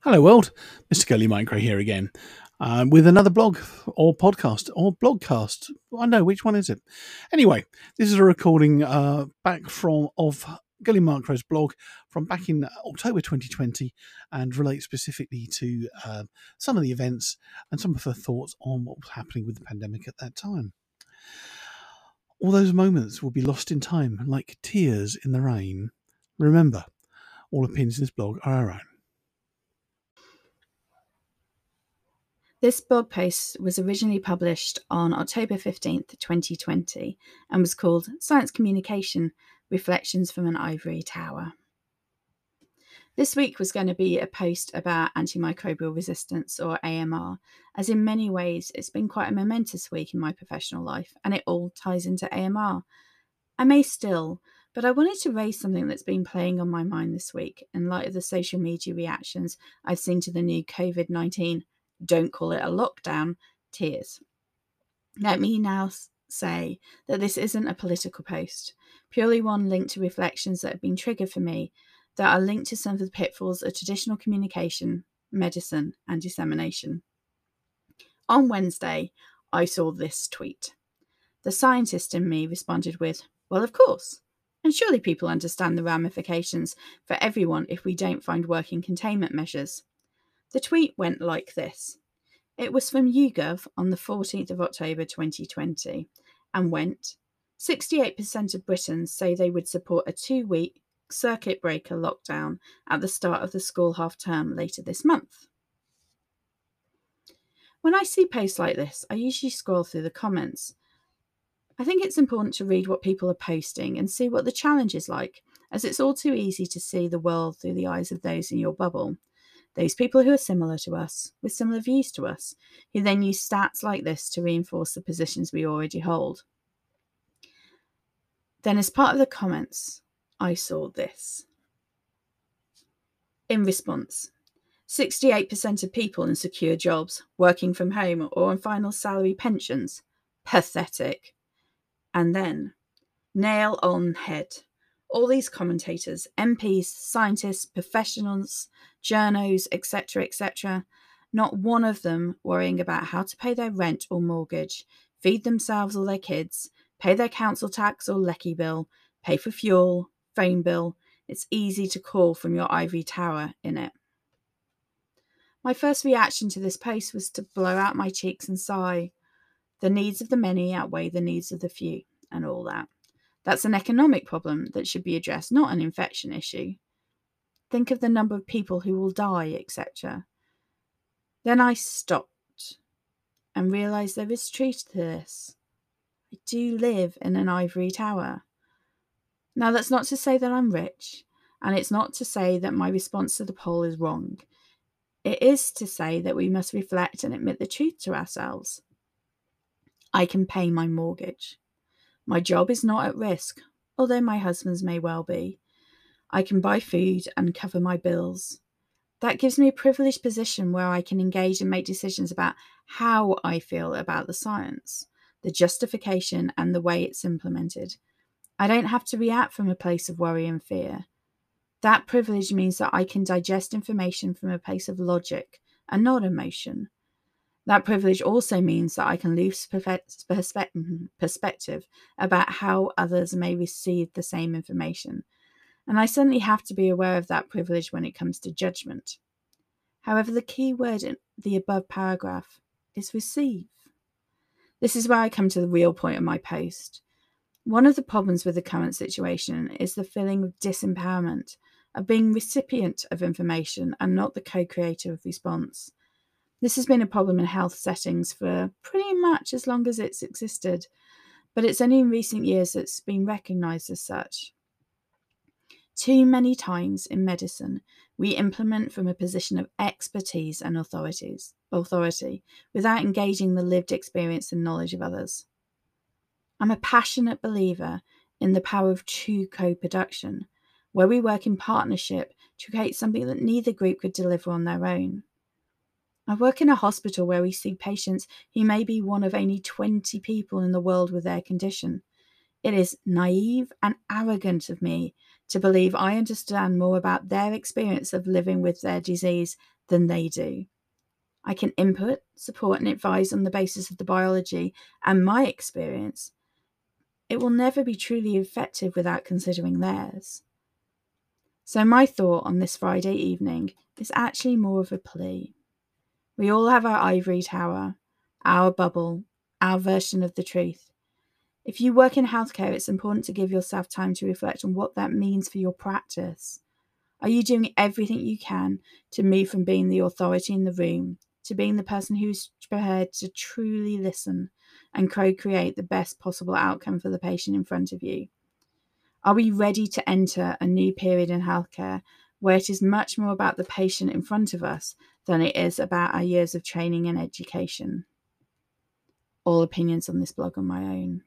Hello, world. Mr. Girly Micro here again uh, with another blog or podcast or blogcast. I know which one is it. Anyway, this is a recording uh, back from of Girly Micro's blog from back in October 2020 and relates specifically to uh, some of the events and some of her thoughts on what was happening with the pandemic at that time. All those moments will be lost in time like tears in the rain. Remember, all opinions in this blog are our own. This blog post was originally published on October 15th, 2020, and was called Science Communication Reflections from an Ivory Tower. This week was going to be a post about antimicrobial resistance or AMR, as in many ways it's been quite a momentous week in my professional life and it all ties into AMR. I may still, but I wanted to raise something that's been playing on my mind this week in light of the social media reactions I've seen to the new COVID 19 don't call it a lockdown, tears. Let me now say that this isn't a political post, purely one linked to reflections that have been triggered for me that are linked to some of the pitfalls of traditional communication, medicine, and dissemination. On Wednesday, I saw this tweet. The scientist in me responded with, Well, of course. And surely people understand the ramifications for everyone if we don't find working containment measures. The tweet went like this It was from YouGov on the 14th of October 2020 and went 68% of Britons say they would support a two week circuit breaker lockdown at the start of the school half term later this month. When I see posts like this, I usually scroll through the comments. I think it's important to read what people are posting and see what the challenge is like, as it's all too easy to see the world through the eyes of those in your bubble those people who are similar to us, with similar views to us, who then use stats like this to reinforce the positions we already hold. Then, as part of the comments, I saw this. In response, 68% of people in secure jobs, working from home, or on final salary pensions. Pathetic. And then, nail on head all these commentators, MPs, scientists, professionals, journos, etc., etc., not one of them worrying about how to pay their rent or mortgage, feed themselves or their kids, pay their council tax or lecky bill, pay for fuel, phone bill. It's easy to call from your ivory tower in it. My first reaction to this post was to blow out my cheeks and sigh. The needs of the many outweigh the needs of the few, and all that. That's an economic problem that should be addressed, not an infection issue. Think of the number of people who will die, etc. Then I stopped and realised there is truth to this. I do live in an ivory tower. Now, that's not to say that I'm rich, and it's not to say that my response to the poll is wrong. It is to say that we must reflect and admit the truth to ourselves. I can pay my mortgage. My job is not at risk, although my husband's may well be. I can buy food and cover my bills. That gives me a privileged position where I can engage and make decisions about how I feel about the science, the justification, and the way it's implemented. I don't have to react from a place of worry and fear. That privilege means that I can digest information from a place of logic and not emotion. That privilege also means that I can lose mm-hmm, perspective about how others may receive the same information, and I certainly have to be aware of that privilege when it comes to judgment. However, the key word in the above paragraph is receive. This is where I come to the real point of my post. One of the problems with the current situation is the feeling of disempowerment, of being recipient of information and not the co creator of response. This has been a problem in health settings for pretty much as long as it's existed, but it's only in recent years that it's been recognised as such. Too many times in medicine, we implement from a position of expertise and authorities, authority without engaging the lived experience and knowledge of others. I'm a passionate believer in the power of true co production, where we work in partnership to create something that neither group could deliver on their own. I work in a hospital where we see patients who may be one of only 20 people in the world with their condition. It is naive and arrogant of me to believe I understand more about their experience of living with their disease than they do. I can input, support, and advise on the basis of the biology and my experience. It will never be truly effective without considering theirs. So, my thought on this Friday evening is actually more of a plea. We all have our ivory tower, our bubble, our version of the truth. If you work in healthcare, it's important to give yourself time to reflect on what that means for your practice. Are you doing everything you can to move from being the authority in the room to being the person who's prepared to truly listen and co create the best possible outcome for the patient in front of you? Are we ready to enter a new period in healthcare where it is much more about the patient in front of us than it is about our years of training and education? All opinions on this blog are my own.